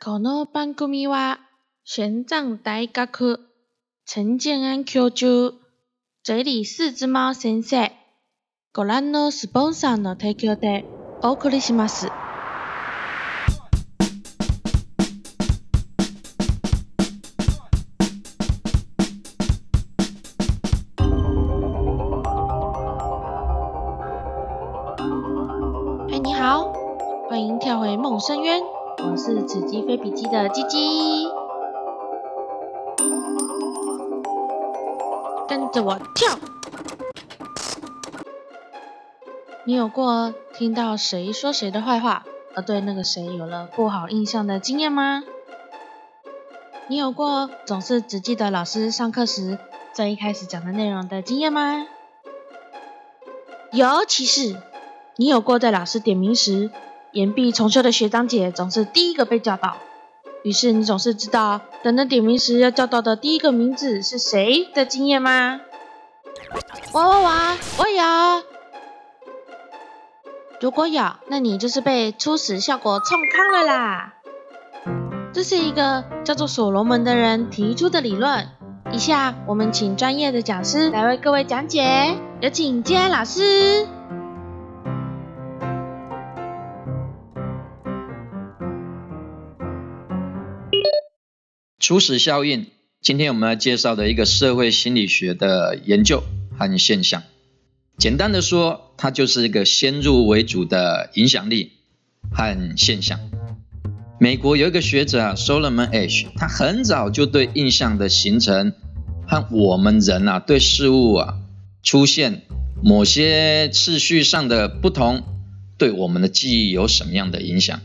この番組は玄奘大学陳建安教授这里四只猫先生ご覧のスポンサーの提供でお送りします。嗨，你好，欢迎跳回梦深渊， 我是此鸡飞笔记的鸡鸡，跟着我跳。你有过听到谁说谁的坏话，而对那个谁有了不好印象的经验吗？你有过总是只记得老师上课时最一开始讲的内容的经验吗？尤其是你有过在老师点名时，岩壁重修的学长姐总是第一个被叫到，于是你总是知道等等点名时要叫到的第一个名字是谁的经验吗？哇哇哇！我有。如果有，那你就是被初始效果冲康了啦。这是一个叫做所罗门的人提出的理论。以下我们请专业的讲师来为各位讲解，有请建安老师。初始效应，今天我们要介绍的一个社会心理学的研究和现象。简单的说，它就是一个先入为主的影响力和现象。美国有一个学者啊，Solomon H，他很早就对印象的形成和我们人啊对事物啊出现某些次序上的不同，对我们的记忆有什么样的影响，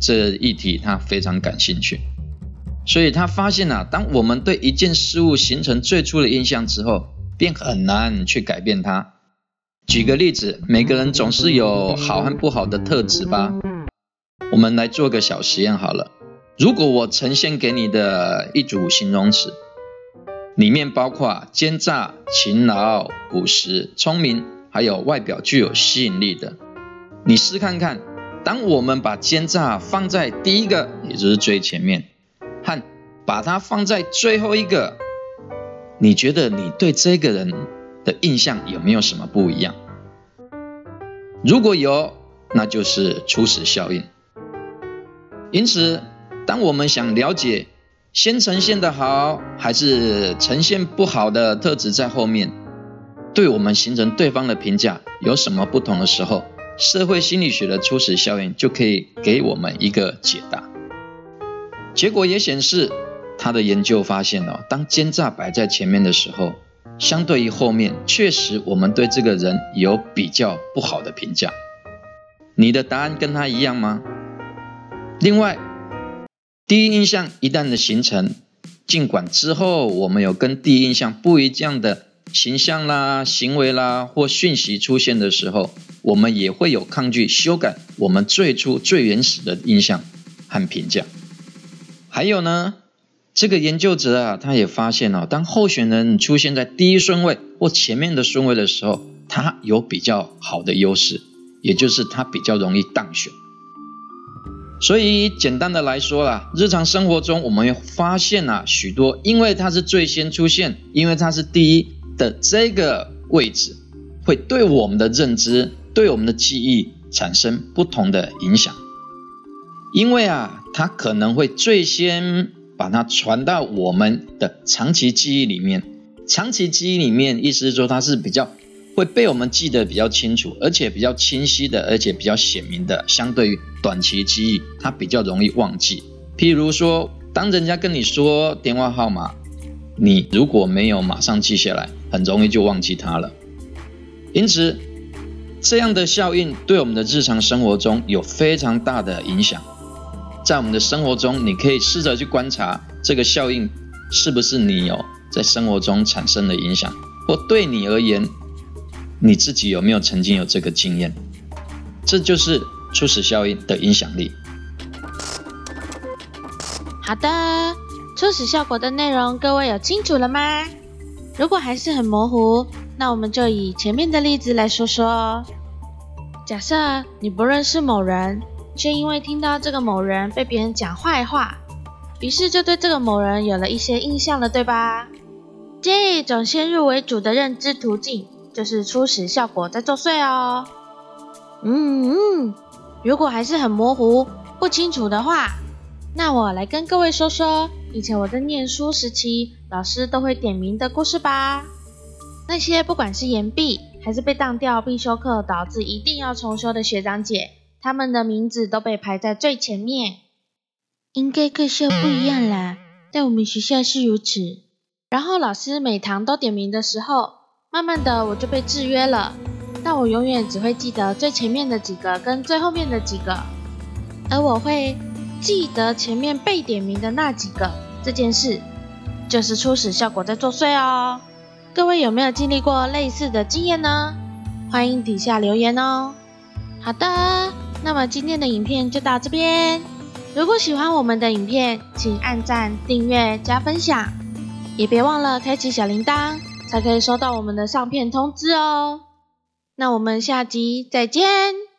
这议题他非常感兴趣。所以他发现啊，当我们对一件事物形成最初的印象之后，便很难去改变它。举个例子，每个人总是有好和不好的特质吧。我们来做个小实验好了。如果我呈现给你的一组形容词，里面包括奸诈、勤劳、朴实、聪明，还有外表具有吸引力的，你试看看，当我们把奸诈放在第一个，也就是最前面。和把它放在最后一个，你觉得你对这个人的印象有没有什么不一样？如果有，那就是初始效应。因此，当我们想了解先呈现的好还是呈现不好的特质在后面，对我们形成对方的评价有什么不同的时候，社会心理学的初始效应就可以给我们一个解答。结果也显示，他的研究发现哦，当奸诈摆在前面的时候，相对于后面，确实我们对这个人有比较不好的评价。你的答案跟他一样吗？另外，第一印象一旦的形成，尽管之后我们有跟第一印象不一样的形象啦、行为啦或讯息出现的时候，我们也会有抗拒修改我们最初最原始的印象和评价。还有呢，这个研究者啊，他也发现哦，当候选人出现在第一顺位或前面的顺位的时候，他有比较好的优势，也就是他比较容易当选。所以简单的来说啦，日常生活中我们会发现啊，许多因为他是最先出现，因为他是第一的这个位置，会对我们的认知、对我们的记忆产生不同的影响。因为啊，它可能会最先把它传到我们的长期记忆里面。长期记忆里面，意思是说它是比较会被我们记得比较清楚，而且比较清晰的，而且比较显明的。相对于短期记忆，它比较容易忘记。譬如说，当人家跟你说电话号码，你如果没有马上记下来，很容易就忘记它了。因此，这样的效应对我们的日常生活中有非常大的影响。在我们的生活中，你可以试着去观察这个效应是不是你有在生活中产生的影响，或对你而言，你自己有没有曾经有这个经验？这就是初始效应的影响力。好的，初始效果的内容各位有清楚了吗？如果还是很模糊，那我们就以前面的例子来说说。假设你不认识某人。却因为听到这个某人被别人讲坏话，于是就对这个某人有了一些印象了，对吧？这种先入为主的认知途径，就是初始效果在作祟哦。嗯嗯，如果还是很模糊、不清楚的话，那我来跟各位说说以前我在念书时期，老师都会点名的故事吧。那些不管是延毕还是被当掉必修课，导致一定要重修的学长姐，他们的名字都被排在最前面。应该各校不一样啦，但我们学校是如此。然后老师每堂都点名的时候，慢慢的我就被制约了。但我永远只会记得最前面的几个跟最后面的几个，而我会记得前面被点名的那几个这件事，就是初始效果在作祟哦。各位有没有经历过类似的经验呢？欢迎底下留言哦。好的，那么今天的影片就到这边。如果喜欢我们的影片，请按赞、订阅、加分享，也别忘了开启小铃铛，才可以收到我们的上片通知哦。那我们下集再见。